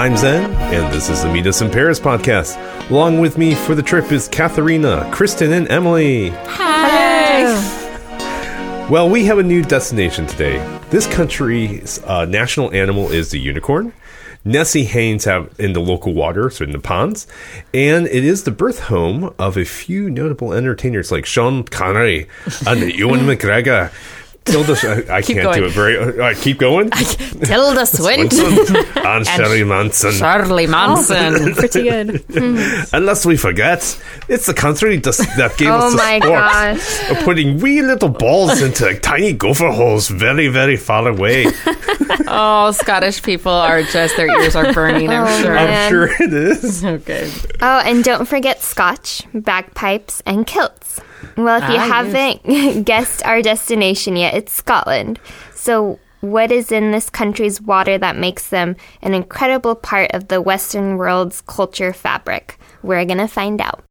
I'm Zen, and this is the Meet Us in Paris podcast. Along with me for the trip is Katharina, Kristen, and Emily. Hi. Well, we have a new destination today. This country's uh, national animal is the unicorn. Nessie hangs have in the local water, so in the ponds, and it is the birth home of a few notable entertainers like Sean Connery and Ewan McGregor. Tilda, I, I can't do it very. Uh, keep going. Tilda Swinton. Swinton and Shirley Manson. Charlie Manson. Pretty good. Unless we forget, it's the country that, that gave us Oh the my sport gosh. of putting wee little balls into tiny gopher holes very, very far away. oh, Scottish people are just, their ears are burning, I'm Oh, sure. man. I'm sure it is. Okay. Oh, and don't forget scotch, bagpipes, and kilts. Well, if you Ah, haven't guessed our destination yet, it's Scotland. So, what is in this country's water that makes them an incredible part of the Western world's culture fabric? We're going to find out.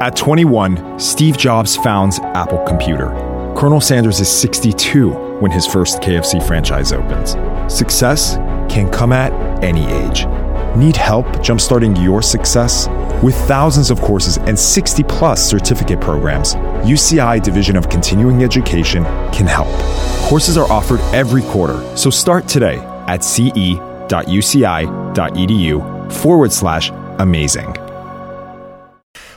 At 21, Steve Jobs founds Apple Computer. Colonel Sanders is 62 when his first KFC franchise opens. Success can come at any age. Need help jumpstarting your success? With thousands of courses and 60 plus certificate programs, UCI Division of Continuing Education can help. Courses are offered every quarter, so start today at ce.uci.edu forward slash amazing.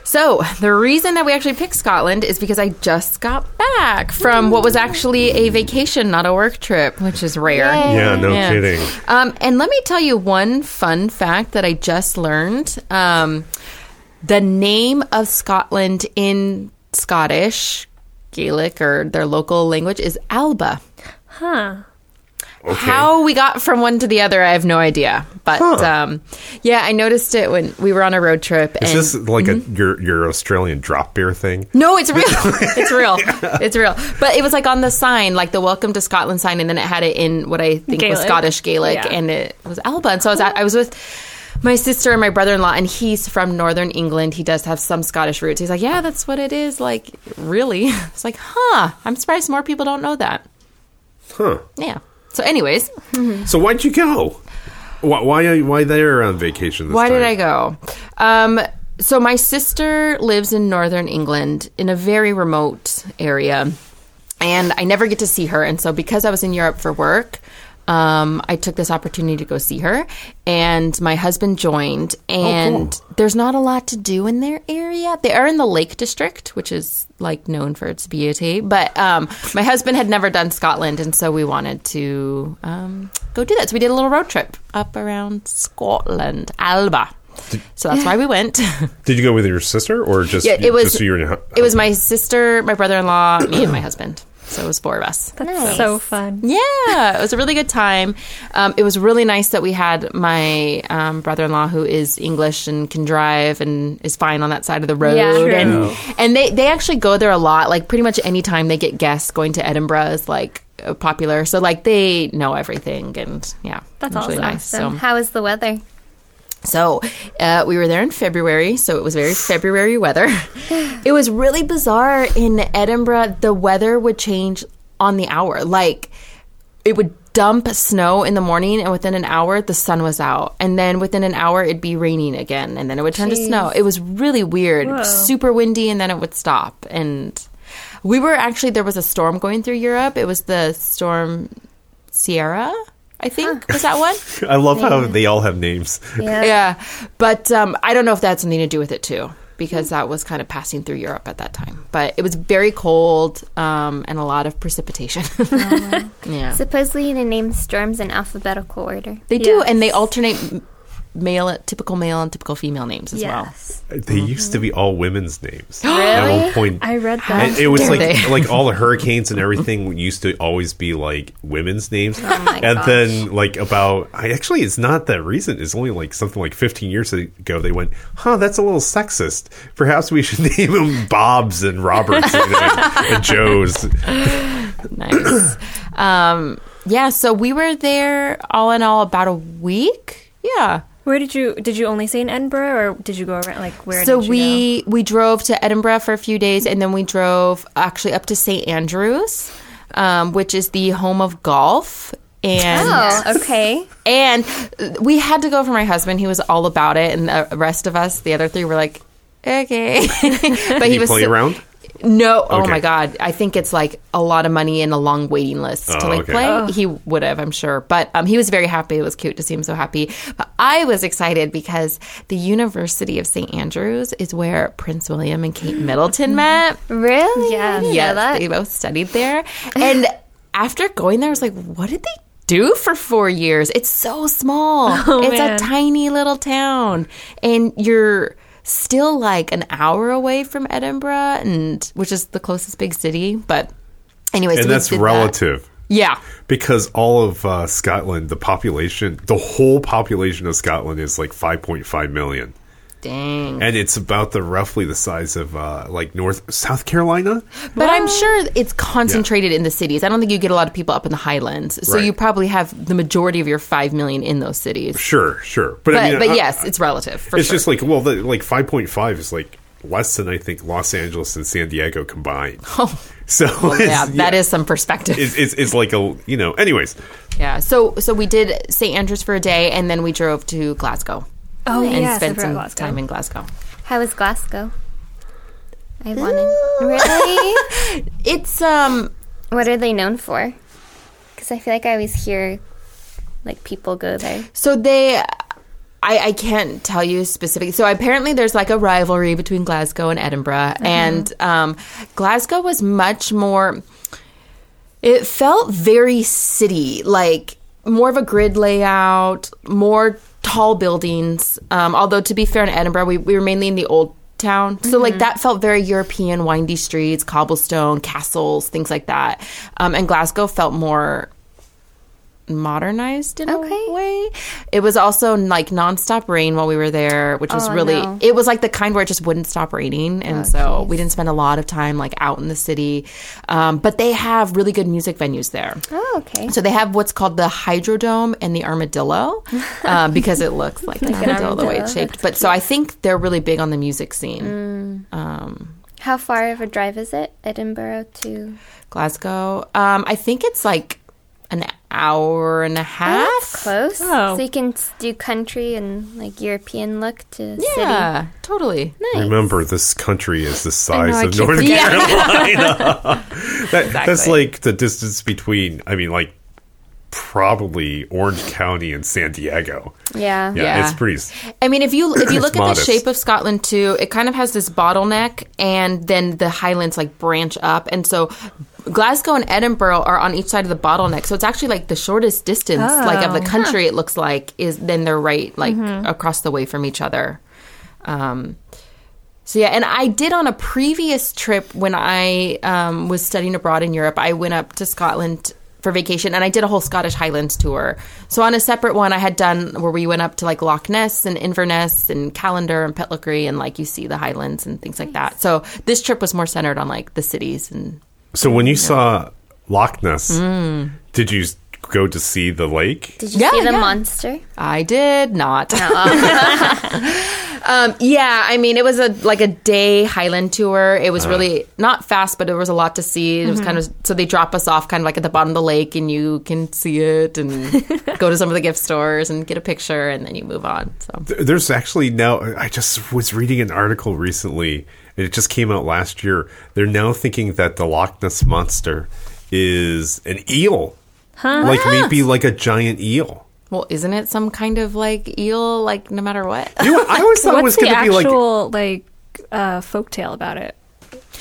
So, the reason that we actually picked Scotland is because I just got back from what was actually a vacation, not a work trip, which is rare. Yeah, no Yeah. kidding. Um, and let me tell you one fun fact that I just learned. Um, the name of Scotland in Scottish, Gaelic, or their local language is Alba. Huh. Okay. How we got from one to the other, I have no idea. But Huh. um, yeah, I noticed it when we were on a road trip. Is and this like a your your Australian drop beer thing? no, it's real. it's real. It's real. But it was like on the sign, like the "Welcome to Scotland" sign, and then it had it in what I think was Scottish Gaelic, Yeah. and it was Alba. And so I was at, I was with my sister and my brother-in-law, and he's from Northern England. He does have some Scottish roots. He's like, "Yeah, that's what it is." Like, really? It's like, huh? I'm surprised more people don't know that. Huh. Yeah. So, anyways, So why'd you go? Why why, why there on vacation? This Why did? I go? Um, so my sister lives in northern England in a very remote area, and I never get to see her. And so because I was in Europe for work, um, I took this opportunity to go see her, and my husband joined. And there's not a lot to do in their area. They are in the Lake District, which is like known for its beauty. But um, my husband had never done Scotland, and so we wanted to um, go do that. So we did a little road trip up around Scotland, Alba. So that's why we went. Did you go with your sister or just Yeah, it was- just you and your It was my sister, my brother-in-law, me, and my husband. So it was four of us. That's so fun. Yeah, it was a really good time. Um, it was really nice that we had my um, brother-in-law who is English and can drive and is fine on that side of the road. Yeah. True. and and they they actually go there a lot. Like pretty much any time they get guests, going to Edinburgh is like uh, popular. So like they know everything, and yeah, That's it was really nice. So How is the weather? So uh, we were there in February, so it was very February weather. it was really bizarre in Edinburgh. The weather would change on the hour. Like it would dump snow in the morning, and within an hour the sun was out, and then within an hour it'd be raining again, and then it would turn to snow. It was really weird, Whoa. super windy, and then it would stop. And we were actually there was a storm going through Europe. It was the storm Sierra. I think was that one. I love how they all have names. Yeah. Yeah, but um, I don't know if that had something to do with it too, because that was kind of passing through Europe at that time. But it was very cold um, and a lot of precipitation. yeah, Supposedly, they name storms in alphabetical order. they do, Yes. and they alternate m- male, typical male, and typical female names as well. Yes. They used to be all women's names. At Really? one point, I read that. And it was like they? like all the hurricanes and everything used to always be like women's names. Oh my and gosh. then like about I actually it's not that recent. It's only like something like 15 years ago they went, "Huh, that's a little sexist. Perhaps we should name them Bobs and Roberts and, and Joes." Nice. um, yeah, so we were there all in all about a week. Yeah. Where did you did you only stay in Edinburgh or did you go around like where? So did you we we drove to Edinburgh for a few days, and then we drove actually up to St Andrews, um, which is the home of golf. and Oh, okay. and we had to go for my husband. He was all about it, and the rest of us, the other three, were like, okay. but Did he you was play so- around? No, oh my god! I think it's like a lot of money and a long waiting list to Oh, like okay. play. He would have, I'm sure, but um, he was very happy. It was cute to see him so happy. But I was excited because the University of St Andrews is where Prince William and Kate Middleton met. Really? Yeah. I didn't know Yes, that. they both studied there. And after going there, I was like, what did they do for four years? It's so small. it's man. a tiny little town. And you're still like an hour away from Edinburgh, and which is the closest big city. But anyways, And we that's did that. relative. Yeah. Because all of uh, Scotland, the population, the whole population of Scotland is like 5.5 million. Dang. And it's about the roughly the size of uh, like North South Carolina. But I'm sure it's concentrated in the cities. I don't think you get a lot of people up in the highlands. So Right. you probably have the majority of your 5 million in those cities. Sure, sure. But, But, I mean, but I- yes, it's relative. For it's sure. just like well, the, like 5.5 is like less than I think Los Angeles and San Diego combined. Oh. So yeah, it's, that is some perspective. It's, it's, it's like a you know. Anyways, Yeah. So so we did St Andrews for a day, and then we drove to Glasgow Oh, and yes, I spent forgot some Glasgow. time in Glasgow. How was Glasgow? I wanted. Really? It's um. what are they known for? Because I feel like I always hear like people go there. So they. I, I can't tell you specifically. So apparently, there's like a rivalry between Glasgow and Edinburgh, and um, Glasgow was much more. It felt very city, like more of a grid layout, more tall buildings. Um, although to be fair, in Edinburgh, we, we were mainly in the old town, so like that felt very European, windy streets, cobblestone, castles, things like that. Um, and Glasgow felt more modernized in Okay. a way. It was also like nonstop rain while we were there, which was Oh, really no. it was like the kind where it just wouldn't stop raining, and so we didn't spend a lot of time like out in the city. Um, but they have really good music venues there. Oh, okay. So they have what's called the Hydrodome and the Armadillo um, because it looks like an armadillo the way it's shaped. But so I think they're really big on the music scene. How far of a drive is it, Edinburgh to? Glasgow, um, I think it's like an hour and a oh, half. That's close. Oh. So you can do country and like European look to city. Yeah, totally. Nice. remember this country is the size I of North. Carolina. That, That's like the distance between. I mean, like probably Orange County and San Diego. Yeah. Yeah, Yeah. it's pretty. I mean, if you if you look at the shape of Scotland too, it kind of has this bottleneck, and then the Highlands like branch up, and so Glasgow and Edinburgh are on each side of the bottleneck. So it's actually like the shortest distance, like of the country. It looks like is then they're right like across the way from each other. Um, so yeah, and I did on a previous trip when I um, was studying abroad in Europe. I went up to Scotland for vacation, and I did a whole Scottish Highlands tour. So on a separate one, I had done where we went up to like Loch Ness and Inverness and Callander and Pitlochry, and like you see the Highlands and things like that. So this trip was more centered on like the cities and So when you saw Loch Ness, Mm. did you go to see the lake? Did you Yeah, see the yeah. monster? I did not. um, yeah, I mean, it was a like a day Highland tour. It was really not fast, but it was a lot to see. It was kind of so they drop us off kind of like at the bottom of the lake, and you can see it and go to some of the gift stores and get a picture, and then you move on. So There's actually now. I just was reading an article recently, and it just came out last year. They're now thinking that the Loch Ness monster is an eel, like maybe like a giant eel. Well, isn't it some kind of like eel? Like no matter what. You know, I always thought it was What's the going to be like actual like uh, folktale about it?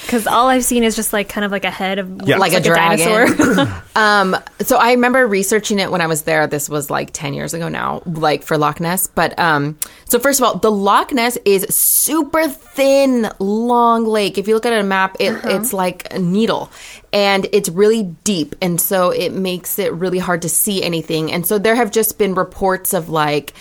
Because all I've seen is just like kind of like a head of Yeah. like a looks dragon. dinosaur. um, so I remember researching it when I was there. This was like ten years ago now, like for Loch Ness. But um, so first of all, the Loch Ness is super thin, long lake. If you look at a map, it, it's like a needle, and it's really deep, and so it makes it really hard to see anything. And so there have just been reports of like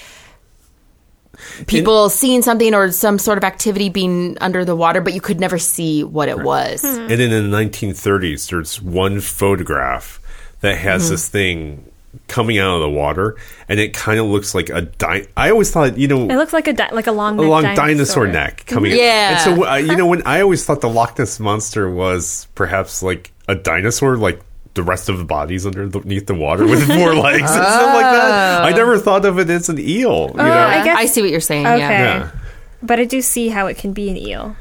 people seeing something or some sort of activity being under the water, but you could never see what it was. And then in the 1930s, there's one photograph that has Mm-hmm. this thing coming out of the water, and it kind of looks like a di- I always thought, you know, It looks like a di- like a long a long dinosaur, neck coming. out. Yeah. And so, uh, you know, when I always thought the Loch Ness monster was perhaps like a dinosaur, like the rest of the bodies underneath the water with four legs and stuff like that. I never thought of it as an eel. You know? I guess- I see what you're saying. Okay. Yeah. Yeah. But I do see how it can be an eel.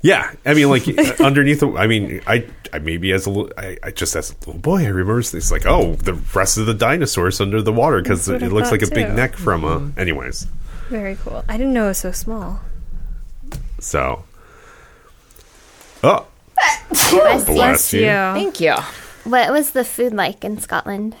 Yeah, I mean, like underneath. The, I mean, I, I maybe as a little, I, I just as a little boy, I remember it's like, oh, the rest of the dinosaurs under the water because That's it, looks like a big neck from. Uh, Mm-hmm. anyways, Very cool. I didn't know it was so small. so. Oh, Bless you. bless you. Thank you. What was the food like in Scotland?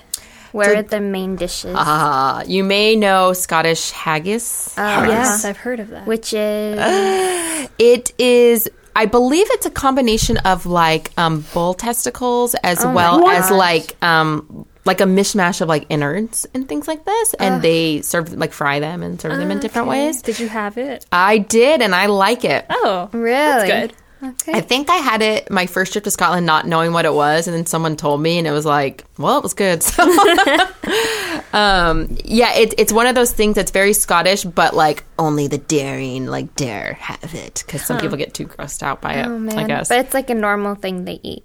Where are the main dishes? Uh, you may know Scottish haggis. Yes, I've heard of that. Which is It is, I believe it's a combination of like um, bull testicles as well as like um, like a mishmash of like innards and things like this, and they serve like fry them and serve them in different ways. Did you have it? I did, and I like it. Oh, really that's good. Okay. I think I had it my first trip to Scotland, not knowing what it was, and then someone told me, and it was like, well, it was good. So, um, yeah, it, it's one of those things that's very Scottish, but like only the daring like dare have it because some people get too grossed out by it. oh man, I guess. but it's like a normal thing they eat.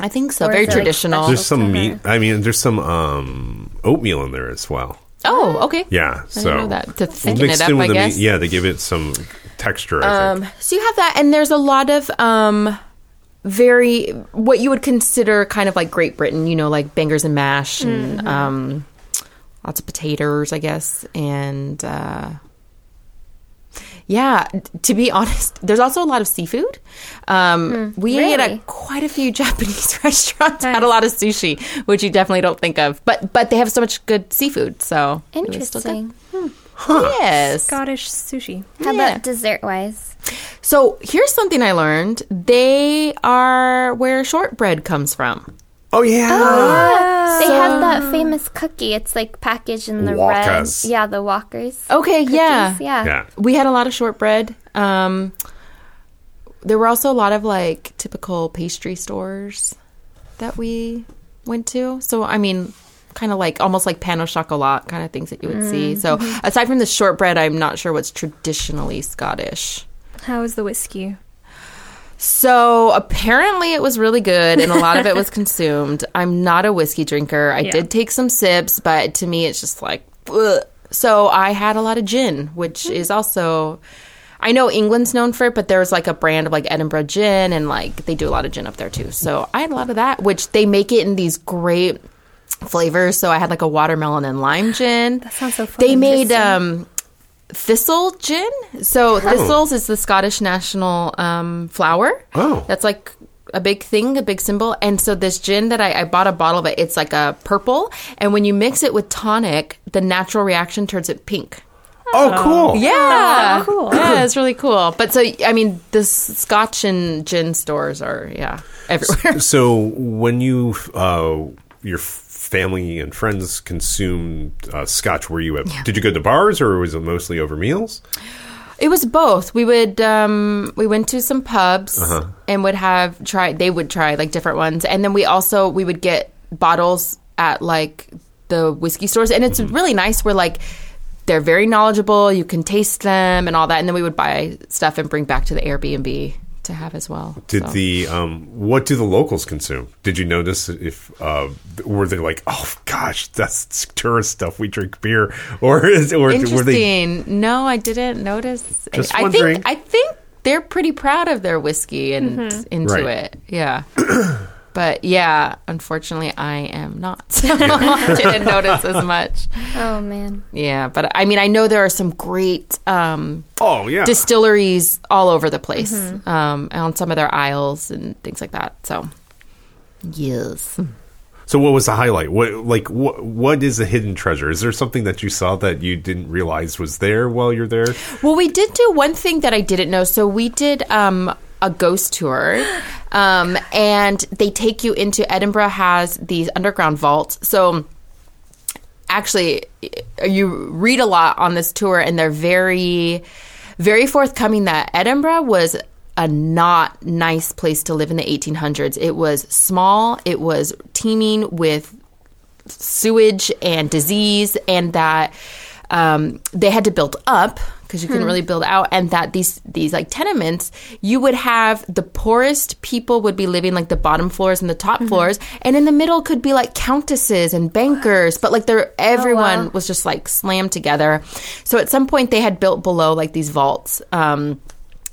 I think so. Or Very is it, like, traditional. There's some meat. I mean, there's some um, oatmeal in there as well. oh, okay. Yeah, I so didn't know that to thicken mixed it up. in with I the guess. meat. Yeah, they give it some texture. I think. Um, so you have that, and there's a lot of um, very what you would consider kind of like Great Britain. You know, like bangers and mash, and um, lots of potatoes, I guess, and uh, yeah. To be honest, there's also a lot of seafood. Um, we ate at quite a few Japanese restaurants. Had a lot of sushi, which you definitely don't think of, but but they have so much good seafood. So it was still good. Interesting. Yes. Scottish sushi. How Yeah. about dessert wise? So here's something I learned. They are where shortbread comes from. oh yeah. They have that famous cookie. It's like packaged in the Walkers. red. Yeah, the Walkers. Okay, yeah. Cookies, yeah. yeah. We had a lot of shortbread. Um, there were also a lot of like typical pastry stores that we went to. So, I mean, kind of like almost like pain au chocolat kind of things that you would see. Mm, so, mm-hmm. aside from the shortbread, I'm not sure what's traditionally Scottish. How is the whiskey? So apparently it was really good and a lot of it was consumed. I'm not a whiskey drinker. I Yeah. did take some sips, but to me it's just like ugh. So I had a lot of gin, which mm. is also I know England's known for it, but there's like a brand of like Edinburgh gin and like they do a lot of gin up there too. So I had a lot of that, which they make it in these great flavors. So I had like a watermelon and lime gin. That sounds so fun. They made um thistle gin. So thistles is the Scottish national um, flower. Oh. that's like a big thing, a big symbol. And so this gin that I, I bought a bottle of it. It's like a purple, and when you mix it with tonic, the natural reaction turns it pink. Oh, cool. Yeah, cool. Yeah, it's really cool. But so I mean, the Scotch and gin stores are yeah everywhere. So when you uh, your family and friends consumed uh, scotch, were you at? Did you go to bars or was it mostly over meals? It was both. We would um we went to some pubs Uh-huh. and would have try they would try like different ones. And then we also we would get bottles at like the whiskey stores and it's Mm-hmm. really nice where like they're very knowledgeable, you can taste them and all that and then we would buy stuff and bring back to the Airbnb to have as well. Did So. the um, what do the locals consume? Did you notice if uh, were they like, oh gosh, that's tourist stuff? We drink beer, or is or were they? Interesting. No, I didn't notice. Just I wondering. think I think they're pretty proud of their whiskey and into Right. it. Yeah. but yeah, unfortunately, I am not. So I didn't notice as much. Oh man. Yeah, but I mean, I know there are some great um, Oh yeah, distilleries all over the place um, on some of their aisles and things like that. So, yes. So what was the highlight? What like what what is a hidden treasure? Is there something that you saw that you didn't realize was there while you're there? Well, we did do one thing that I didn't know. So we did um, a ghost tour, um, and they take you into Edinburgh has these underground vaults. So actually, you read a lot on this tour, and they're very, very forthcoming that Edinburgh was a not nice place to live in the 1800s. It was small. It was teeming with sewage and disease, and that um, they had to build up because you couldn't really build out, and that these these like tenements, you would have the poorest people would be living like the bottom floors and the top floors, and in the middle could be like countesses and bankers, but like they're everyone was just like slammed together. So at some point they had built below like these vaults. Um,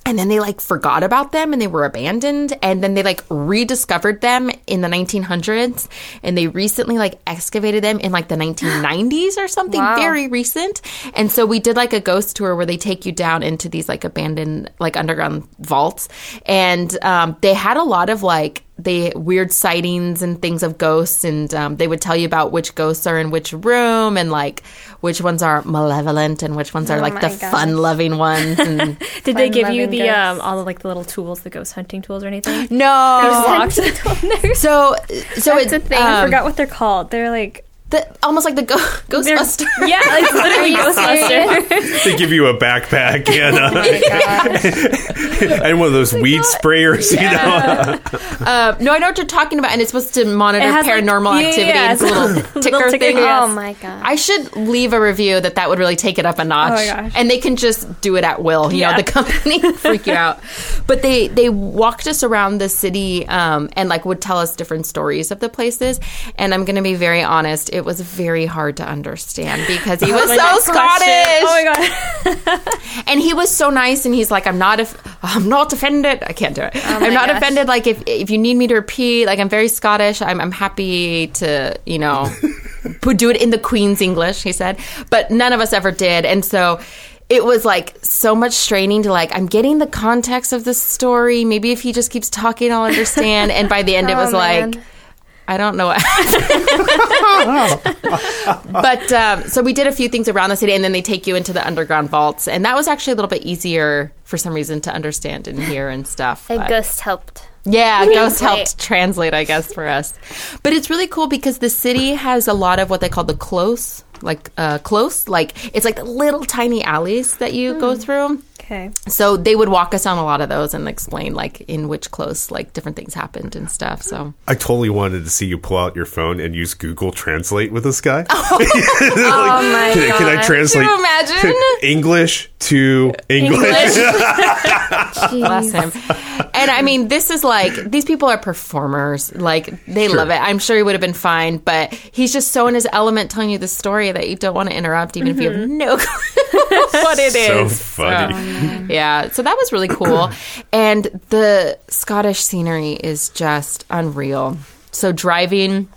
and then they like forgot about them and they were abandoned. And then they like rediscovered them in the 1900s and they recently like excavated them in like the 1990s or something Wow. very recent. And so we did like a ghost tour where they take you down into these like abandoned like underground vaults. And um, they had a lot of like they weird sightings and things of ghosts and um, they would tell you about which ghosts are in which room and like which ones are malevolent and which ones are Oh like the fun loving ones and Did they give you the um all of like the little tools, the ghost hunting tools or anything? no so so That's it's a thing. I um, forgot what they're called. They're like the, almost like the go- ghostbuster yeah, like literally Ghostbuster. They give you a backpack and, Oh uh, my and one of those weed sprayers, you know. Uh, no, I know what you're talking about, and it's supposed to monitor It has, like- paranormal yeah, activity. yeah, it's a little ticker little ticker, thing. yeah. Oh my god. I should leave a review that that would really take it up a notch. Oh my gosh. And they can just do it at will. You know, the company freak you out. But they they walked us around the city um, and like would tell us different stories of the places. And I'm going to be very honest, it was very hard to understand because he oh was so Scottish. question. Oh my god. And he was so nice, and he's like, "I'm not, if I'm not offended. I can't do it. Oh I'm not gosh. offended. Like if if you need me to repeat, like I'm very Scottish. I'm I'm happy to, you know, put do it in the Queen's English." He said, but none of us ever did, and so. It was like so much straining to like I'm getting the context of the story. Maybe if he just keeps talking, I'll understand. And by the end, it oh, was Oh, like man. I don't know. but um, so we did a few things around the city, and then they take you into the underground vaults, and that was actually a little bit easier for some reason to understand and hear and stuff. A but- ghost helped. yeah, Ghost helped translate, I guess, for us. But it's really cool because the city has a lot of what they call the close, like uh, close, like it's like the little tiny alleys that you go through. Okay. So they would walk us on a lot of those and explain like in which close like different things happened and stuff. So I totally wanted to see you pull out your phone and use Google Translate with this guy. Oh, oh my can, can I translate Can you imagine? English to English? Bless him. And I mean, this is like these people are performers. Like they Sure. love it. I'm sure he would have been fine, but he's just so in his element telling you the story that you don't want to interrupt, even if you have no clue what it so is. funny. Oh, so, yeah, so that was really cool. and the Scottish scenery is just unreal. So driving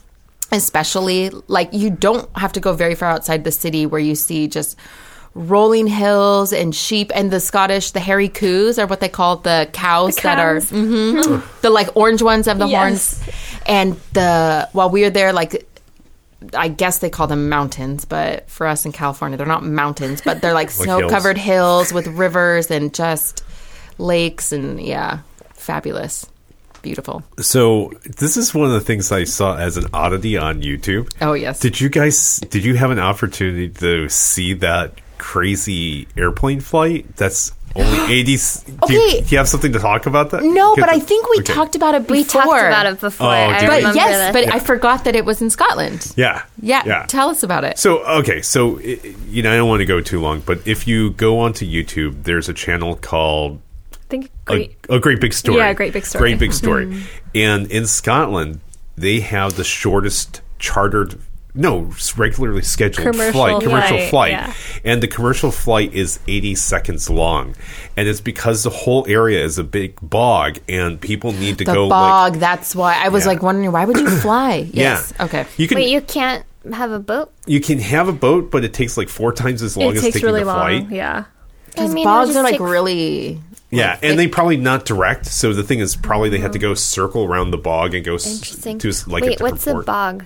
especially like you don't have to go very far outside the city where you see just rolling hills and sheep and the Scottish the hairy coos are what they call the cows, that are cows. mhm, the like orange ones have the Yes. horns and the while we were there like I guess they call them mountains, but for us in California, they're not mountains, but they're like Like snow covered hills with rivers and just lakes and yeah, fabulous. Beautiful. So this is one of the things I saw as an oddity on YouTube. Oh, yes. Did you guys? Did you have an opportunity to see that crazy airplane flight? That's only eighty. do, you, Okay. do you have something to talk about that? No, but I think we okay. talked about it before. We talked about it before. Oh, I we? But yes, this. but I forgot that it was in Scotland. Yeah. Yeah, Yeah. tell us about it. So okay, so you know I don't want to go too long, but if you go onto YouTube, there's a channel called I think a, great. a great big story. Yeah, Great Big Story. Great big story. Mm-hmm. And in Scotland, they have the shortest chartered, no, regularly scheduled Commercial flight, commercial flight, flight, yeah. and the commercial flight is 80 seconds long, and it's because the whole area is a big bog, and people need to the go bog, like. that's why. I was Yeah. like wondering, why would you fly? yes. Yeah. Okay. You can Wait, you, you can't have a boat? You can have a boat, but it takes like four times as long It as takes taking really the long. flight. Yeah. Because I mean, bogs are like take- really. Yeah, and they probably not direct. So the thing is, probably they have to mm-hmm. go circle around the bog and go s- Interesting. to s- like a Wait, different what's a bog?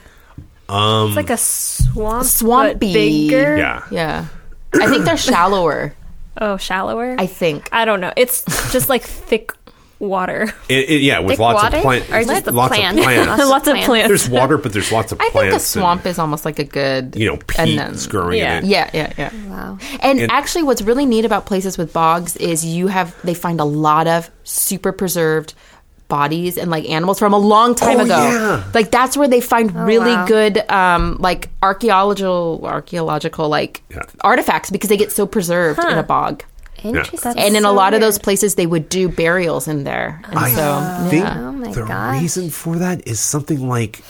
Um, It's like a swamp. Swampy. But bigger. yeah, Yeah. I think they're shallower. Oh, shallower. I think. I don't know. It's just like thick water. It- it- yeah, with Thick lots water? of plants. Or just the lots plant? of plants. Lots of plants. plants. there's water, but there's lots of plants. I plants. think a swamp is almost like a good. you know, and then- growing yeah. in it. Yeah, yeah, yeah. Wow. And, And- actually, what's really neat about places with bogs is you have they find a lot of super preserved bodies and like animals from a long time Oh, ago. yeah. Like that's where they find really wow. good um like archaeological archaeological like Yeah. artifacts because they get so preserved in a bog. Interesting. and in a so lot of those places they would do burials in there. And I so think yeah. Oh my the gosh. reason for that is something like.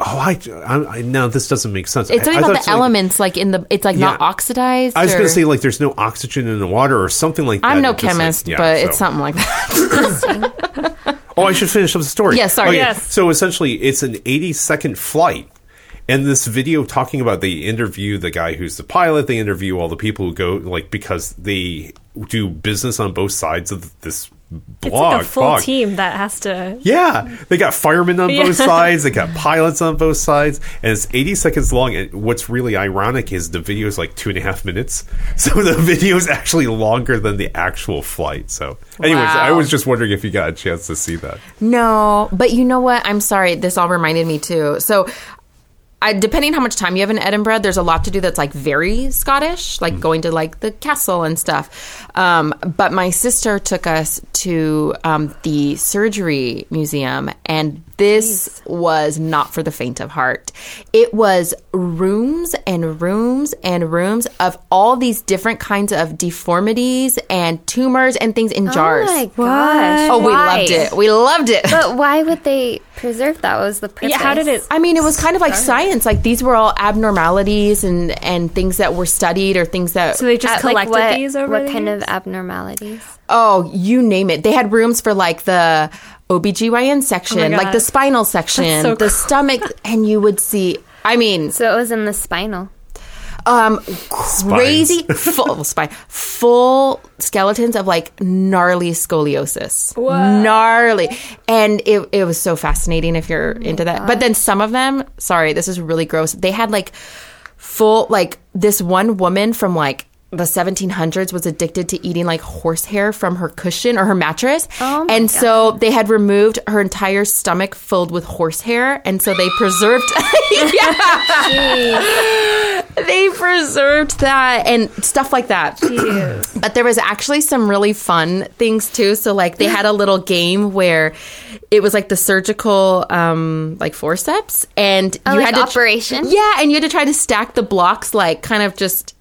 Oh, I, I, I no, this doesn't make sense. It's I- something I about thought the it's elements, like in the, it's like not oxidized. I was going to say like there's no oxygen in the water or something like that. I'm no It just, like- chemist, yeah, but so- it's something like that. Oh, I should finish up the story. Yeah, sorry. Okay, Yes. So essentially, it's an 80 second flight. And this video talking about they interview the guy who's the pilot, they interview all the people who go, like, because they do business on both sides of this It's like a full bog. team that has to. Yeah, they got firemen on Yeah. both sides. They got pilots on both sides, and it's 80 seconds long. And what's really ironic is the video is like two and a half minutes, so the video is actually longer than the actual flight. So, anyways, Wow. I was just wondering if you got a chance to see that. No, but you know what? I'm sorry. This all reminded me too. So, I, depending how much time you have in Edinburgh, there's a lot to do that's like very Scottish, like going to like the castle and stuff. Um, but my sister took us to um, the surgery museum, and this was not for the faint of heart. It was rooms and rooms and rooms of all these different kinds of deformities and tumors and things in oh jars. Oh my gosh. Oh, we Why? loved it. We loved it. But why would they preserve that? What was the purpose? Yeah, how did it? I mean, it was kind of like science. Like these were all abnormalities and and things that were studied or things that So they just At, like, collected what, these over What the kind years? of abnormalities? Oh, you name it. They had rooms for like the OBGYN section, God. like the spinal section, That's so the cool. stomach, and you would see. I mean, So it was in the spinal. um, crazy full spine, full skeletons of like gnarly scoliosis, gnarly, and it it was so fascinating if you're into that. But then some of them, sorry, this is really gross. They had like full like this one woman from like the 1700s was addicted to eating like horsehair from her cushion or her mattress. Oh and so they had removed her entire stomach filled with horsehair. And so they preserved. yeah. They preserved that and stuff like that. But there was actually some really fun things too. So like they had a little game where it was like the surgical um like forceps and Oh, you like had to operation? yeah, and you had to try to stack the blocks like kind of just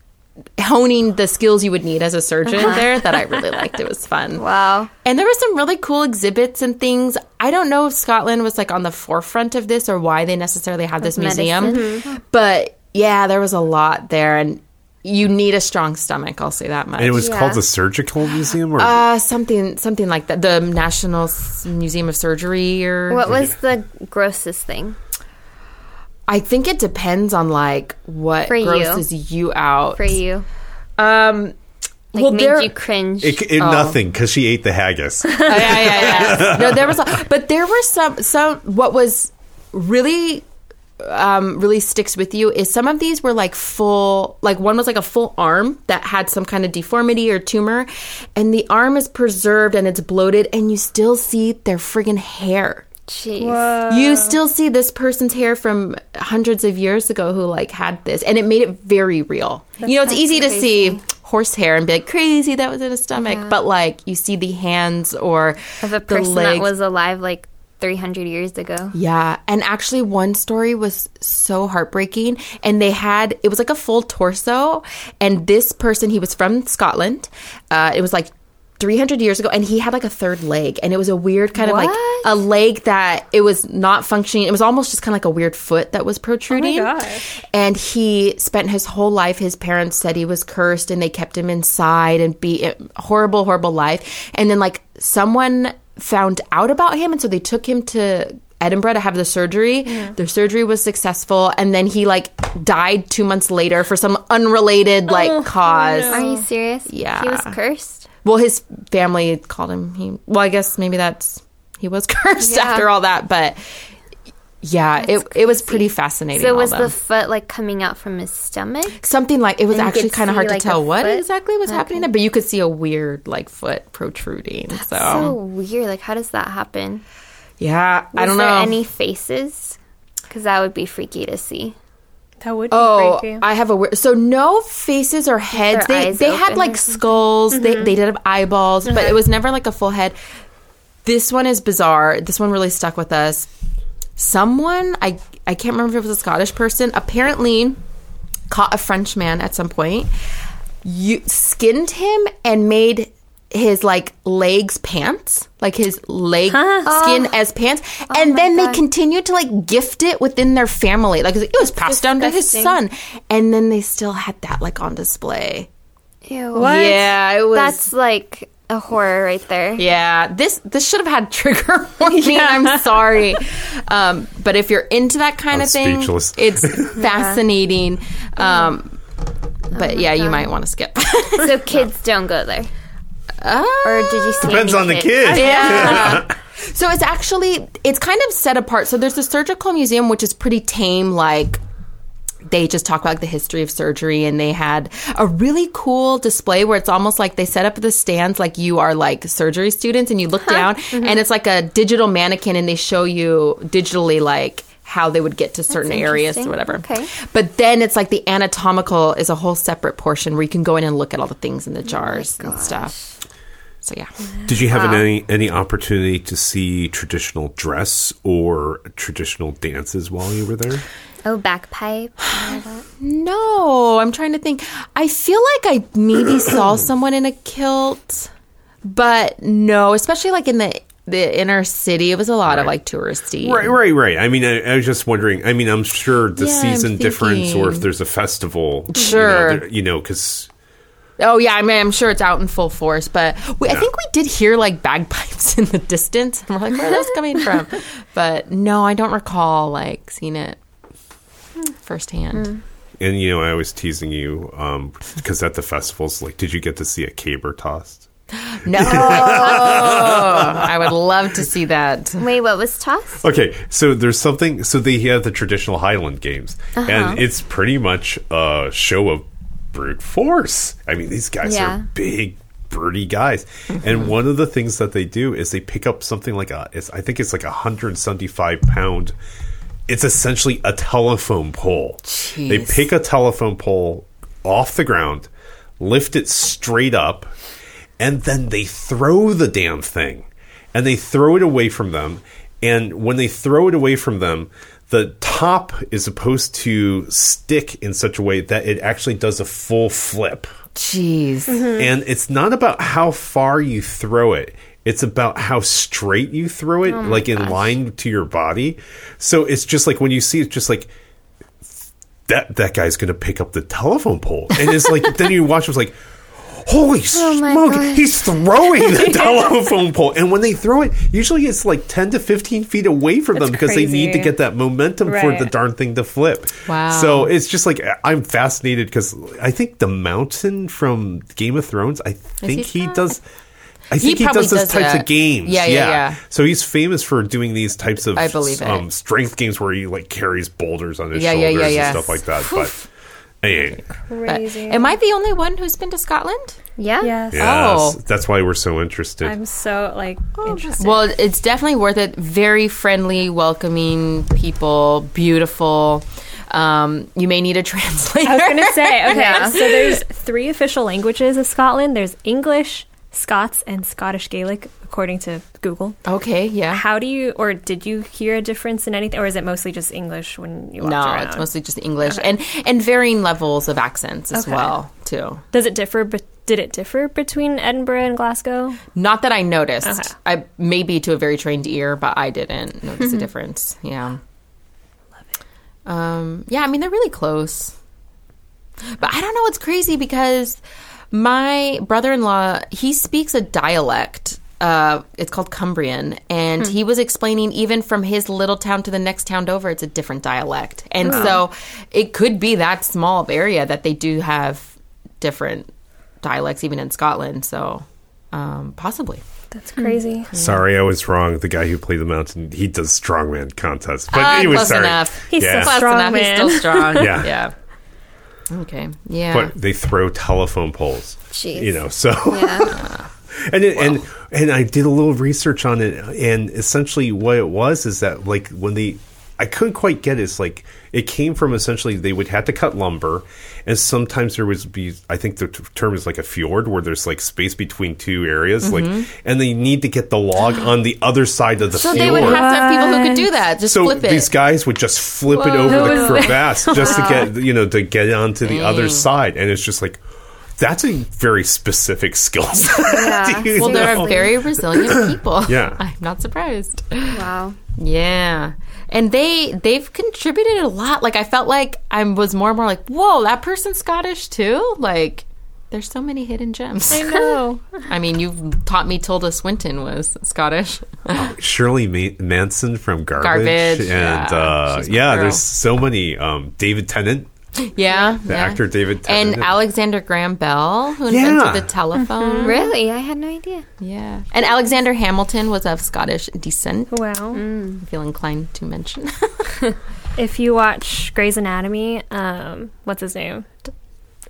honing the skills you would need as a surgeon there that I really liked. It was fun. Wow. And there were some really cool exhibits and things. I don't know if Scotland was like on the forefront of this or why they necessarily have this museum. medicine. But yeah, there was a lot there and you need a strong stomach, I'll say that much. And it was Yeah. called the Surgical Museum, or uh, something something like that. The National S- Museum of Surgery or What was the grossest thing? I think it depends on like what For you. grosses you out. for you? Um Like well, made there, you cringe? it, it, nothing because she ate the haggis. Oh, yeah, yeah, yeah. No, there was, a, but there were some. Some what was really, um, really sticks with you is some of these were like full. Like one was like a full arm that had some kind of deformity or tumor, and the arm is preserved and it's bloated, and you still see their friggin' hair. Jeez. You still see this person's hair from hundreds of years ago who like had this, and it made it very real. you know, it's that's easy to crazy. see horsehair and be like crazy that was in his stomach, but like you see the hands or Of a the person that was alive like 300 years ago. Yeah, and actually, one story was so heartbreaking, and they had it was like a full torso, and this person he was from Scotland. Uh, it was like 300 years ago, and he had like a third leg, and it was a weird kind of like a leg that it was not functioning. It was almost just kind of like a weird foot that was protruding. Oh gosh. And he spent his whole life. His parents said he was cursed, and they kept him inside and be eh, horrible, horrible life. And then like someone found out about him, and so they took him to Edinburgh to have the surgery. The surgery was successful, and then he like died two months later for some unrelated like oh, cause. Are you serious? Yeah. He was cursed. Well, his family called him. He well, I guess maybe that's he was cursed Yeah. after all that, but. Yeah, it it was pretty fascinating. So was the foot like coming out from his stomach? something like it was And actually kind of hard like, to tell what foot? exactly was happening there, but you could see a weird like foot protruding. so, So weird. Like, how does that happen? yeah, Was I don't there know. any faces? Because that would be freaky to see. That would be Oh, creepy. I have a weird. So no faces or heads. their They eyes they had like or something? skulls. They mm-hmm. they did have eyeballs, but it mm-hmm. was never like a full head. This one is bizarre. This one really stuck with us. Someone I I can't remember if it was a Scottish person. Apparently, caught a French man at some point. You skinned him and made his like legs pants, like his leg skin as pants, and then they continued to like gift it within their family. Like it was passed down to his son, and then they still had that like on display. Ew. Yeah, it was. That's like a horror right there. Yeah, this this should have had trigger warning. I'm sorry, um, but if you're into that kind I'm of thing, speechless. it's fascinating. Um, but yeah, you might want to skip. So kids don't go there. Or did you see Depends any on the kids? kid. yeah. so it's actually it's kind of set apart. So there's the surgical museum, which is pretty tame, like they just talk about like, the history of surgery and they had a really cool display where it's almost like they set up the stands like you are like surgery students and you look down and it's like a digital mannequin and they show you digitally like how they would get to certain areas or whatever. Okay. But then it's like the anatomical is a whole separate portion where you can go in and look at all the things in the jars and stuff. So yeah. Did you have any any opportunity to see traditional dress or traditional dances while you were there? Oh, bagpipe. No, I'm trying to think. I feel like I maybe saw someone in a kilt, but no, especially like in the the inner city. It was a lot of like touristy. Right, right, right. I mean, I, I was just wondering. I mean, I'm sure the Yeah, season difference, or if there's a festival, Sure. you know, because Oh yeah, I mean, I'm sure it's out in full force, but we, I think we did hear like bagpipes in the distance, and we're like, where are those coming from? But no, I don't recall like seeing it firsthand. Mm. and you know, I was teasing you um, because at the festivals, like, did you get to see a caber tossed? No, I would love to see that. Wait, what was tossed? Okay, so there's something. So they have the traditional Highland games, and uh-huh. it's pretty much a show of brute force. I mean, these guys Yeah. are big, birdy guys, and mm-hmm. one of the things that they do is they pick up something like a. It's, I think it's like a hundred seventy-five pound. It's essentially a telephone pole. They pick a telephone pole off the ground, lift it straight up, and then they throw the damn thing and they throw it away from them and when they throw it away from them the top is supposed to stick in such a way that it actually does a full flip. Jeez. Mm-hmm. and it's not about how far you throw it. It's about how straight you throw it oh like in line to your body. So it's just like when you see it just like that that guy's gonna pick up the telephone pole. And it's like then you watch it's like holy my smoke he's throwing the telephone pole. And when they throw it usually it's like 10 to 15 feet away from them That's because they need to get that momentum for the darn thing to flip. Wow. so it's just like i'm fascinated because i think the mountain from game of thrones i think he he does I think he, probably does those does types that. of games. Yeah, yeah, yeah. So he's famous for doing these types of I believe um, strength games where he like carries boulders on his Yeah, yeah, shoulders yeah, and stuff like that. But hey, But am I the only one who's been to Scotland? Yeah. Yes. yes, Oh. that's why we're so interested. I'm so like interested. Well, it's definitely worth it. Very friendly, welcoming people, beautiful. Um, you may need a translator. I was gonna say, okay, so there's three official languages of Scotland. There's English, Scots, and Scottish Gaelic, according to Google. okay, yeah. How do you, or did you hear a difference in anything, or is it mostly just English when you walked No, around? it's mostly just English and and varying levels of accents as Okay. well too. Does it differ? But did it differ between Edinburgh and Glasgow? Not that I noticed. Okay. I maybe to a very trained ear, but I didn't notice a difference. Yeah. Um, yeah, I mean they're really close. But I don't know what's crazy because my brother-in-law, he speaks a dialect. Uh, it's called Cumbrian, and he was explaining even from his little town to the next town over, it's a different dialect, and so it could be that small of area that they do have different dialects even in Scotland. So um, possibly. That's crazy. Sorry, I was wrong. The guy who played the mountain, he does strongman contests. But he was close sorry. enough. He's Yeah. so Close strong, enough. He's still strong. Yeah. yeah. Okay. Yeah. But they throw telephone poles. Jeez. You know, so Yeah. and it, and and I did a little research on it, and essentially what it was is that like when they I couldn't quite get. Is like it came from essentially they would have to cut lumber, and sometimes there was be. I think the t- term is like a fjord where there's like space between two areas, like, mm-hmm. and they need to get the log on the other side of the So fjord. they would have to have people who could do that. Just so flip it. these guys would just flip it over the Who was crevasse just to get you know to get onto the other side, and it's just like that's a very specific skill set. Yeah. you well, they're very resilient people. Yeah. I'm not surprised. Wow. Yeah. And they they've contributed a lot. Like I felt like I was more and more like, whoa, that person's Scottish too. Like there's so many hidden gems. I know. I mean, you've taught me Tilda Swinton was Scottish. Shirley Ma- Manson from Garbage, Garbage, and yeah, uh, yeah, there's so many. Um, David Tennant, yeah, the yeah. actor David Tennant, and Alexander Graham Bell, who Yeah. invented the telephone. Really? I had no idea. Yeah, and Alexander Hamilton was of Scottish descent. Wow. I feel inclined to mention. If you watch Grey's Anatomy, um, what's his name?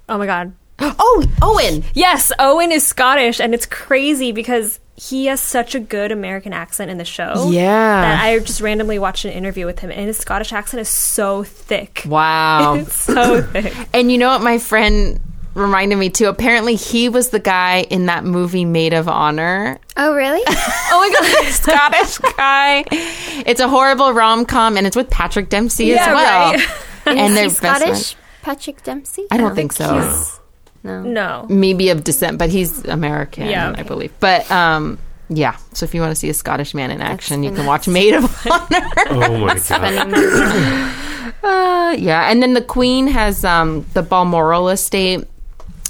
Oh my god. oh, Owen. Yes, Owen is Scottish, and it's crazy because he has such a good American accent in the show. Yeah. That I just randomly watched an interview with him, and his Scottish accent is so thick. Wow. It's so thick. And you know what my friend reminded me too? Apparently he was the guy in that movie Made of Honor. Oh, really? Oh my god, Scottish guy. It's a horrible rom com and it's with Patrick Dempsey as well. right. And they're Is he best Scottish? friends. Patrick Dempsey? I don't think so. No. No. Maybe of descent, but he's American, Yeah, I believe. But um yeah, so if you want to see a Scottish man in action, you can watch Made of Honor. oh my god, Uh, yeah, and then the Queen has um, the Balmoral estate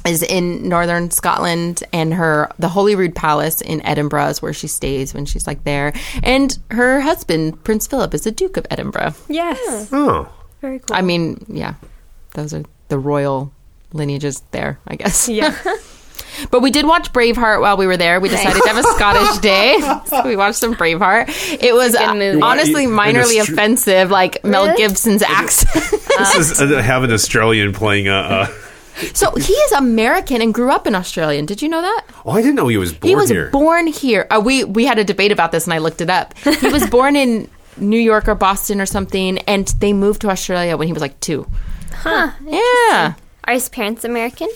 is in northern Scotland, and her the Holyrood Palace in Edinburgh is where she stays when she's like there. And her husband Prince Philip is the Duke of Edinburgh. Yes. oh, Very cool. I mean, yeah, those are the royal lineages there, I guess. yeah. But we did watch Braveheart while we were there. We decided to have a Scottish day. So we watched some Braveheart. It was uh, honestly minorly it's tr- offensive, like Mel Gibson's accent. this is uh, have an Australian playing a. Uh, So he is American and grew up in Australia. Did you know that? oh, I didn't know he was born he was here. born here. Uh, we we had a debate about this, and I looked it up. He was born in New York or Boston or something, and they moved to Australia when he was like two. Huh. Yeah, Are his parents American?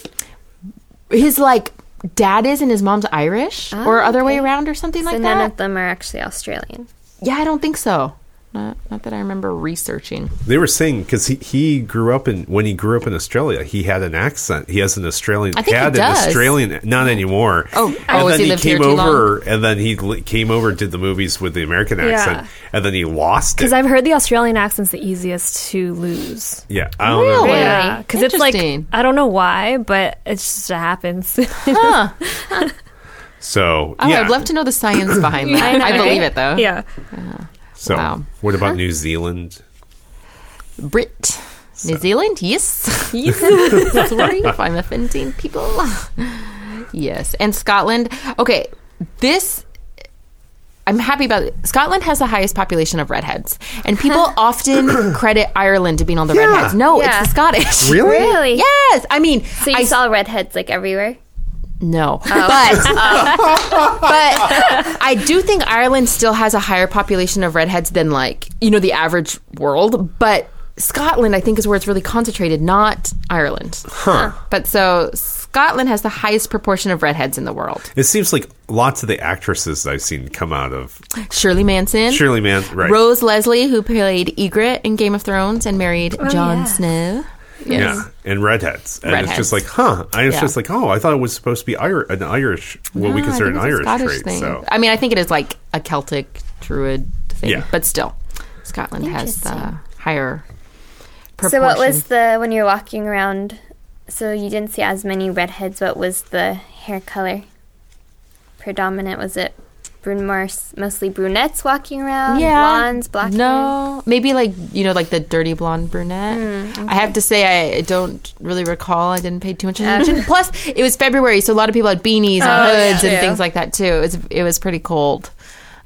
his like dad is, and his mom's Irish, ah, or Oh, other way around, or something So like none that. of them are actually Australian. yeah, I don't think so. Not, not that I remember researching. They were saying because he, he grew up in when he grew up in Australia, he had an accent. He has an Australian. I think he had an does. Australian, not anymore. Oh, oh and oh, then he he, lived came here too over, and then he li- came over did the movies with the American accent, and then he lost it. Because I've heard the Australian accent's the easiest to lose. yeah, I don't know. Really? Yeah, because it's like I don't know why, but it just happens. Huh. So Oh, yeah, I'd love to know the science behind that. I, believe it though. yeah, So Wow. what about New Zealand? Brit. New Zealand, yes. Sorry if I'm offending people. yes. And Scotland. Okay, this. I'm happy about it. Scotland has the highest population of redheads. And uh-huh. people often credit Ireland to being all the Yeah. redheads. No, Yeah. it's the Scottish. Really? Really? Yes. I mean, So you I saw redheads like everywhere? No, oh. but but I do think Ireland still has a higher population of redheads than like you know the average world. But Scotland, I think, is where it's really concentrated, not Ireland. Huh. But so Scotland has the highest proportion of redheads in the world. It seems like lots of the actresses I've seen come out of Shirley Manson, Shirley Man. Right. Rose Leslie, who played Ygritte in Game of Thrones and married oh, Jon yeah. Snow. Yeah, and redheads, and it's just like, huh? I was Yeah. just like, oh, I thought it was supposed to be Ir- an Irish, what we No, I consider an think it's a Irish Scottish trait. thing. So I mean, I think it is like a Celtic druid thing, Yeah. but still, Scotland has the Interesting. higher. So what was the when you were walking around? So you didn't see as many redheads. What was the hair color? Predominant was it? Brun- mostly brunettes walking around. Yeah, blondes, black. hair? No, maybe like you know, like the dirty blonde brunette. Hmm, I have to say, I don't really recall. I didn't pay too much attention. Plus, it was February, so a lot of people had beanies and Oh, yeah. hoods and things like that too. It was it was pretty cold.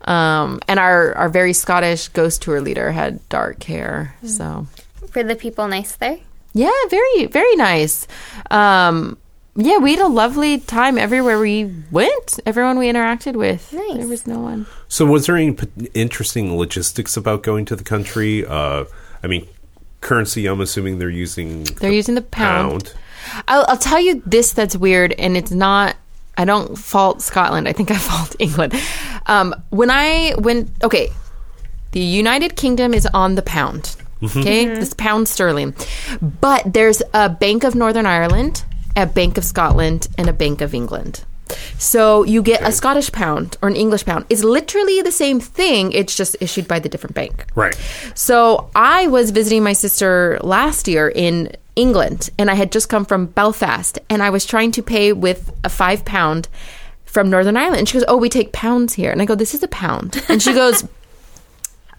Um, and our our very Scottish ghost tour leader had dark hair, Hmm. so Were the people nice there? yeah, very very nice. Um, yeah, we had a lovely time everywhere we went. Everyone we interacted with, Nice. there was no one. So, was there any p- interesting logistics about going to the country? Uh, I mean, currency. I'm assuming they're using They're using the pound. I'll, I'll tell you this that's weird, and it's not. I don't fault Scotland. I think I fault England. Um, when I went, okay, the United Kingdom is on the pound. Okay, this pound sterling, but there's a Bank of Northern Ireland, a Bank of Scotland, and a Bank of England. So you get a Scottish pound or an English pound. It's literally the same thing. It's just issued by the different bank. Right. So I was visiting my sister last year in England, and I had just come from Belfast, and I was trying to pay with a five pound from Northern Ireland. And she goes, "Oh, we take pounds here," and I go, "This is a pound," and she goes.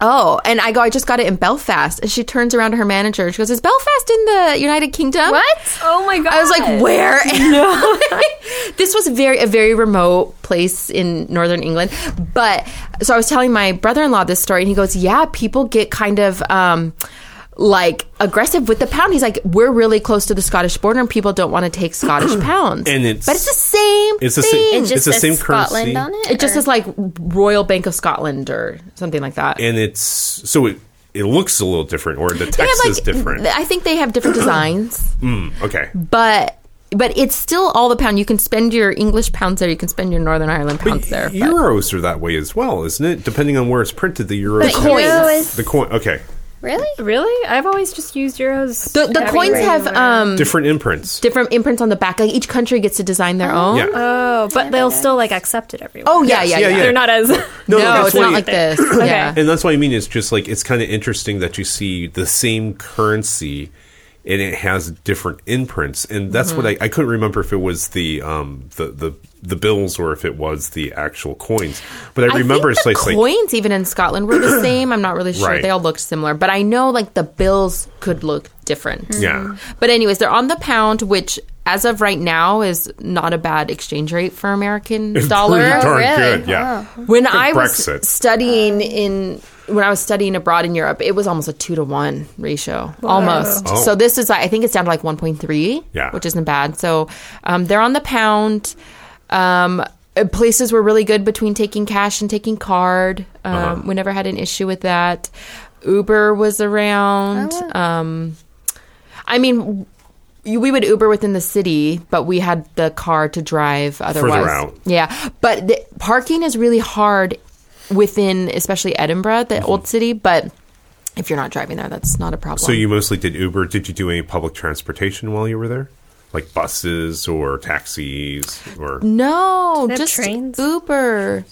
Oh, and I go, I just got it in Belfast. And she turns around to her manager and she goes, Is Belfast in the United Kingdom? What? Oh my god! I was like, where? No. this was very a very remote place in northern England. But so I was telling my brother in law this story, and he goes, "Yeah, people get kind of." Um, like aggressive with the pound. He's like, we're really close to the Scottish border, and people don't want to take Scottish pounds. And it's- but it's the same. It's the same- It just It's the says same Scotland currency. on it. It just or- says like Royal Bank of Scotland or something like that. and it's so it it looks a little different, or the text have, like, is different. I think they have different designs. Mm, okay. but but it's still all the pound. You can spend your English pounds there. You can spend your Northern Ireland But pounds there. but- euros are that way as well, isn't it? Depending on where it's printed, the euros. But are- coins. euro The coin. Okay. Really. really? I've always just used euros. the the coins have um Different imprints. different imprints on the back. Like each country gets to design their own. Yeah. Oh, but they'll still like accept it everywhere. Oh yeah, yeah, yeah, yeah. yeah. they're not as. No, that's it's why not you- like this. Yeah. And that's what I mean. It's just like it's kind of interesting that you see the same currency, and it has different imprints. And that's what I, I couldn't remember if it was the um the the the bills or if it was the actual coins. But I remember I it's think like, the like coins even in Scotland were the same. I'm not really sure. Right. They all looked similar, but I know like the bills could look different. yeah. But anyways, they're on the pound, which as of right now is not a bad exchange rate for American It's dollar. pretty darn really? good. Yeah. when I was Brexit. studying in when I was studying abroad in Europe, it was almost a two to one ratio, almost. Oh. So this is, I think, it's down to like one point three, Yeah. which isn't bad. So um, they're on the pound. Um, uh, places were really good between taking cash and taking card. Um, Uh-huh. We never had an issue with that. Uber was around. Oh, um, I mean. We would Uber within the city, but we had the car to drive otherwise. out. Yeah, but the, parking is really hard within, especially Edinburgh, the Mm-hmm. old city. But if you're not driving there, that's not a problem. So you mostly did Uber. Did you do any public transportation while you were there, like buses or taxis or? no, they just trains? Uber.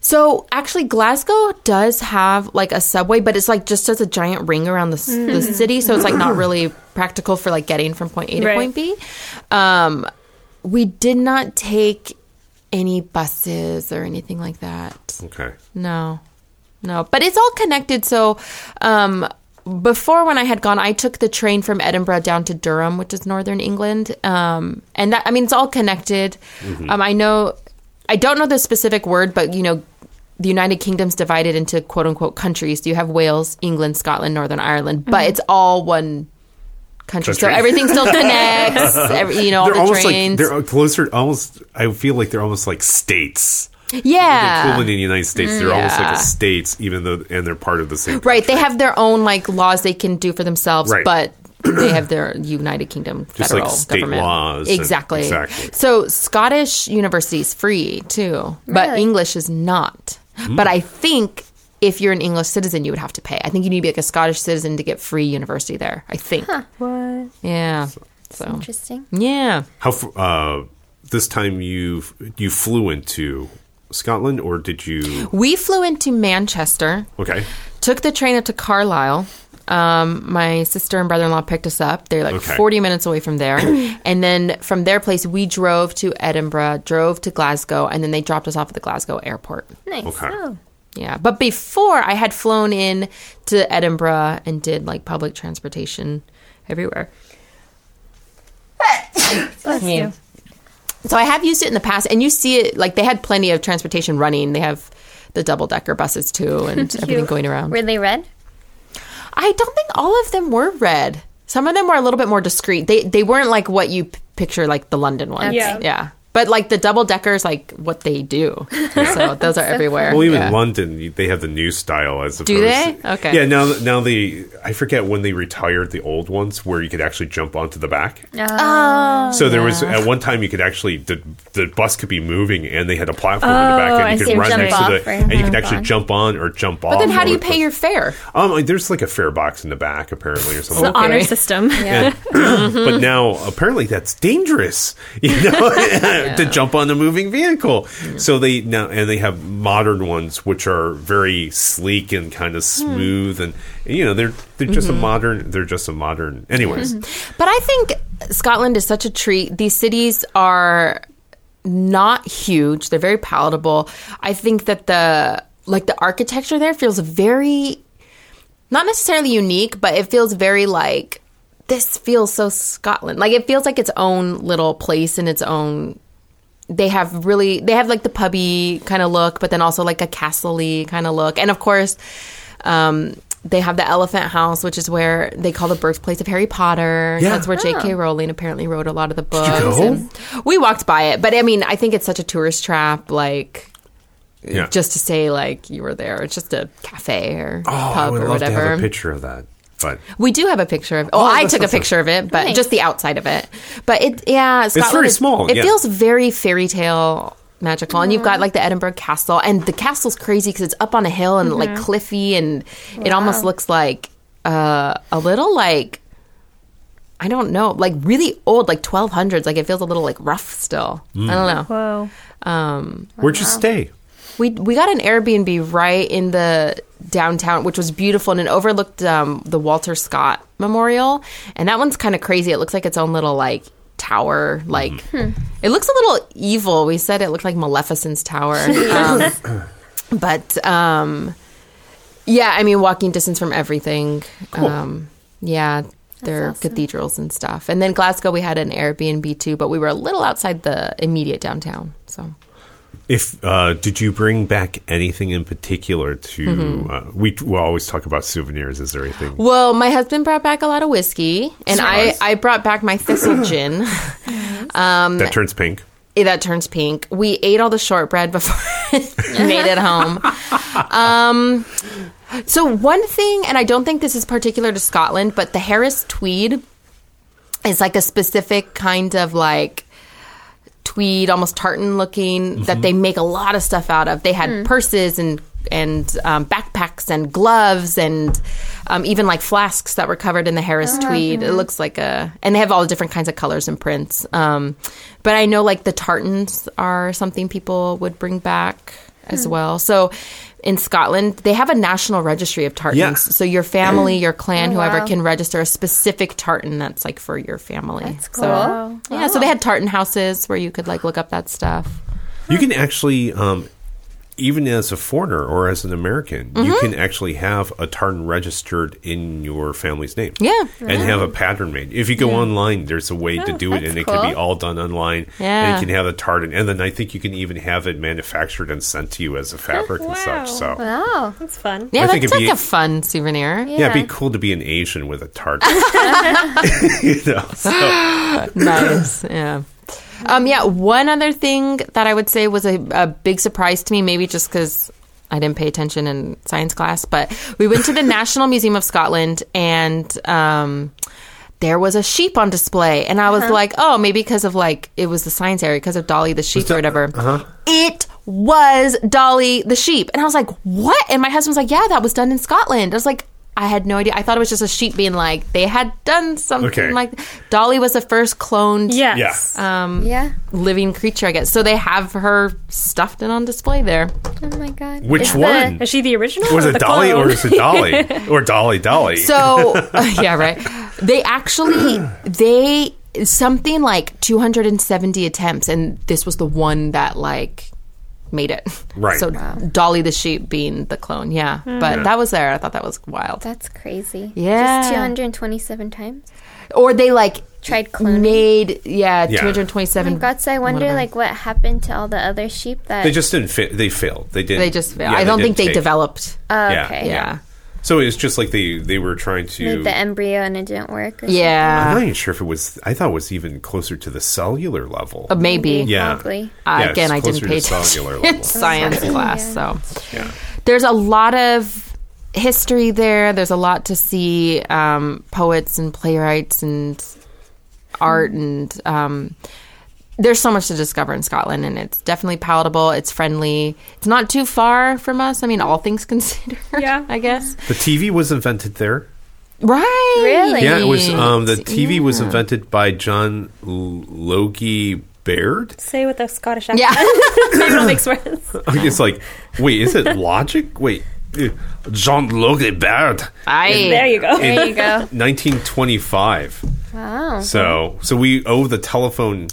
So actually, Glasgow does have like a subway, but it's like just as a giant ring around the, s the city, so it's like not really practical for like getting from point A to Right. point B. Um, we did not take any buses or anything like that. Okay. No, no, but it's all connected. So, um, before when I had gone, I took the train from Edinburgh down to Durham, which is northern England. Um, and that, I mean, it's all connected. Um, I know, I don't know the specific word, but you know, the United Kingdom's divided into quote unquote countries. You have Wales, England, Scotland, Northern Ireland, but it's all one country. So everything still connects. every, you know, all They're the almost trains. like they're closer. Almost, I feel like they're almost like states. The yeah. equivalent in the United States, they're almost like Yeah. a states, even though and they're part of the same. Right. They have their own like laws they can do for themselves, Right. but they have their United Kingdom Just federal like state government. laws and- Exactly. exactly. So Scottish university is free too, but Really? English is not. Hmm. But I think if you're an English citizen, you would have to pay. I think you need to be like a Scottish citizen to get free university there. I think. What? Yeah. So Interesting. yeah. How uh, this time you you flew into Scotland or did you? We flew into Manchester. Okay, took the train up to Carlisle. Um, my sister and brother in law picked us up. They're like Okay. 40 minutes away from there. and then from their place, we drove to Edinburgh, drove to Glasgow, and then they dropped us off at the Glasgow airport. Nice. okay. Yeah. But before, I had flown in to Edinburgh and did like public transportation everywhere. Bless Yeah. you. So I have used it in the past, and you see it like they had plenty of transportation running. They have the double decker buses too, and everything going around. Were they red? I don't think all of them were red. Some of them were a little bit more discreet. They they weren't like what you p- picture like the London ones. Yeah. yeah. But like the double deckers, like what they do. So those are everywhere. Well, even Yeah. London, they have the new style as opposed. Do they? Okay. Yeah. Now, now they, I forget when they retired the old ones, where you could actually jump onto the back. Oh, So there was at one time you could actually the the bus could be moving and they had a platform in the back Oh, and I you see. could run Jump next to the or and you could actually on. jump on or jump off. But then how do you pay your fare? Um, like, there's like a fare box in the back apparently or something. The honor Okay. system. And- but now apparently that's dangerous, you know, to jump on a moving vehicle. So they now and they have modern ones which are very sleek and kind of hmm. smooth and, you know they're they're just a mm-hmm. modern they're just a modern. Anyways, mm-hmm. But I think Scotland is such a treat. These cities are not huge. They're very palatable. I think that the like the architecture there feels very not necessarily unique, but it feels very like this feels so Scotland. Like it feels like its own little place in its own they have really they have like the pubby kind of look, but then also like a castle-y kind of look. And of course, um, they have the Elephant House, which is where they call the birthplace of Harry Potter. Yeah. That's where J.K. Rowling apparently wrote a lot of the books. go? We walked by it, but I mean, I think it's such a tourist trap. Like yeah. just to say like you were there. It's just a cafe or oh, I pub would or love to whatever. have a picture of that. But We do have a picture of. Oh, Oh, I took a awesome. picture of it, but Nice. just the outside of it. But it, yeah, Scotland very is- small, It yeah. feels very fairy tale magical, and you've got like the Edinburgh Castle, and the castle's crazy because it's up on a hill and like cliffy, and it almost looks like uh, a little like. I don't know, like really old, like 1200s. Like it feels a little like rough still. I don't know. Whoa. Um, where'd you stay? We we got an Airbnb right in the downtown, which was beautiful, and it overlooked um, the Walter Scott Memorial, and that one's kind of crazy. It looks like its own little like tower. Like it looks a little evil. We said it looked like Maleficent's tower, um, but um, yeah, I mean walking distance from everything. Um, yeah. Their awesome. cathedrals and stuff, and then Glasgow we had an Airbnb too, but we were a little outside the immediate downtown. So If uh, did you bring back anything in particular to? Mm-hmm. Uh, we we always talk about souvenirs. Is there anything? Well, my husband brought back a lot of whiskey, and I, I brought back my thistle gin that turns pink. that turns pink. We ate all the shortbread before we made it home. Um, so one thing, and I don't think this is particular to Scotland, but the Harris tweed is like a specific kind of like tweed, almost tartan looking that they make a lot of stuff out of. They had purses and and um, backpacks and gloves and um, even like flasks that were covered in the Harris tweed. It looks like a, and they have all different kinds of colors and prints. Um, but I know like the tartans are something people would bring back as well. So in Scotland, they have a national registry of tartans. Yeah. So your family, your clan, Oh, whoever wow. can register a specific tartan that's like for your family. That's cool. So, yeah, so they had tartan houses where you could like look up that stuff. You can actually, um, even as a foreigner or as an American, you Mm-hmm. can actually have a tartan registered in your family's name. Yeah. And have a pattern made. If you go online, there's a way to do it, and it can be all done online. Yeah. And you can have a tartan, and then I think you can even have it manufactured and sent to you as a fabric and such. So, Wow. That's fun. Yeah, I think that's like be- a fun souvenir. yeah. it'd be cool to be an Asian with a tartan. you know, so. nice. Yeah. Um, yeah. One other thing that I would say was a, a big surprise to me, maybe just because I didn't pay attention in science class, but we went to the National Museum of Scotland and um, there was a sheep on display. And I was like, oh, maybe because of like, it was the science area, because of Dolly the sheep or whatever. It was Dolly the sheep. And I was like, what? And my husband was like, yeah, that was done in Scotland. I was like, I had no idea. I thought it was just a sheep being like, they had done something Okay. like Dolly was the first cloned Yes. Yeah. um, Yeah. living creature, I guess. So they have her stuffed and on display there. Oh my god. Which Is the- one? Is she the original? Was or it the Dolly clone? or is it Dolly? or Dolly Dolly? So, yeah, right. They actually, they, something like 270 attempts, and this was the one that, like, made it. Right. So Dolly the sheep being the clone, yeah. Hmm. But that was there. I thought that was wild. That's crazy. Yeah. Just 227 times. Or they, like, Tried cloning. made, yeah, Yeah. 227. Oh my God, so I wonder whatever. like what happened to all the other sheep that they just didn't fit. They failed. They didn't. They just, yeah, I don't didn't think they take- developed. Oh, Yeah. okay. Yeah. So it's just like they they were trying to. Made the embryo and it didn't work. or I'm not even sure if it was. I thought it was even closer to the cellular level. Uh, maybe. Yeah. Probably. Uh, Yeah, again, I didn't closer pay to attention cellular in level. science Yeah. class, so Yeah. there's a lot of history there. There's a lot to see. Um, poets and playwrights and art and um, there's so much to discover in Scotland, and it's definitely palatable. It's friendly. It's not too far from us. I mean, all things considered. Yeah. I guess. The TV was invented there. Right. Really? Yeah, it was. Um, the TV was invented by John L- Logie Baird. Say with a Scottish accent. Yeah. Maybe it'll make sense. It's like, wait, is it logic? Wait, John Logie Baird, I, There you go. There you go. 1925. Wow. So, so we owe the telephone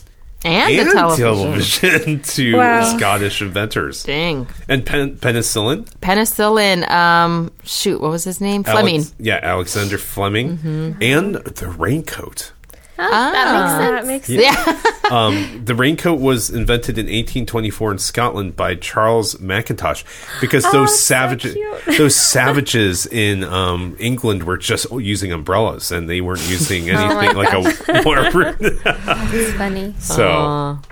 and, and the television. television to Wow. Scottish inventors Dang. and pen- penicillin. Penicillin. Um, shoot, what was his name? Fleming. Alex- yeah, Alexander Fleming, Mm-hmm. and the raincoat. Oh, that That makes yeah. Um, the raincoat was invented in 1824 in Scotland by Charles Mackintosh because those savages, cute. those savages in um, England were just using umbrellas and they weren't using anything like a waterproof. makes sense. funny. so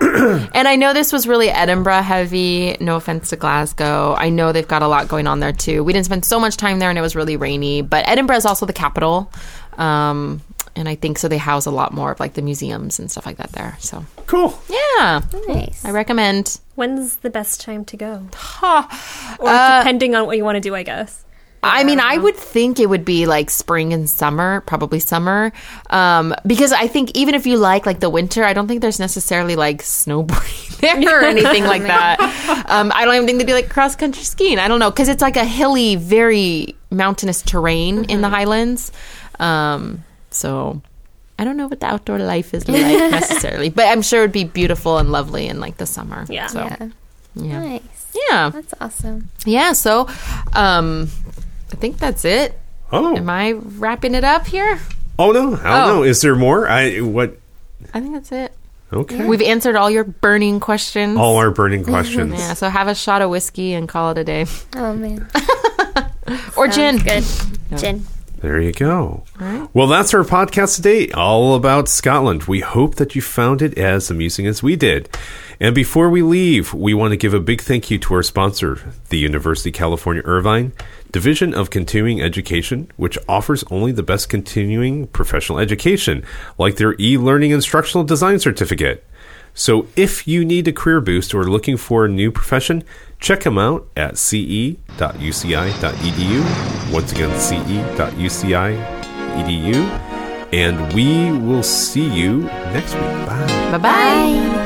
And I know this was really Edinburgh heavy. No offense to Glasgow. I know they've got a lot going on there too. We didn't spend so much time there and it was really rainy, but Edinburgh is also the capital. Um, and I think so they house a lot more of like the museums and stuff like that there. So, cool. yeah. Nice. I recommend. When's the best time to go? Ha. Or depending on what you want to do, I guess. I mean, I would think it would be like spring and summer, probably summer, um, because I think even if you like like the winter, I don't think there's necessarily like snowboarding there or anything like that. Um, I don't even think they do like cross country skiing. I don't know because it's like a hilly, very mountainous terrain in the Highlands. Um, so I don't know what the outdoor life is like necessarily, but I'm sure it'd be beautiful and lovely in like the summer. Yeah. So Yeah. yeah, Nice. yeah, That's awesome. yeah. So, um, I think that's it. Oh, Am I wrapping it up here? oh no, I don't Oh. know. Is there more? I what? I think that's it. Okay. We've answered all your burning questions. All our burning questions. yeah, so have a shot of whiskey and call it a day. Oh man. Or gin. Sounds Good. Gin. There you go. Well, that's our podcast today, all about Scotland. We hope that you found it as amusing as we did. And before we leave, we want to give a big thank you to our sponsor, the University of California Irvine Division of Continuing Education, which offers only the best continuing professional education, like their e learning instructional design certificate. So if you need a career boost or looking for a new profession, check them out at ce.uci.edu. Once again, ce.uci.edu. And we will see you next week. Bye. Bye bye.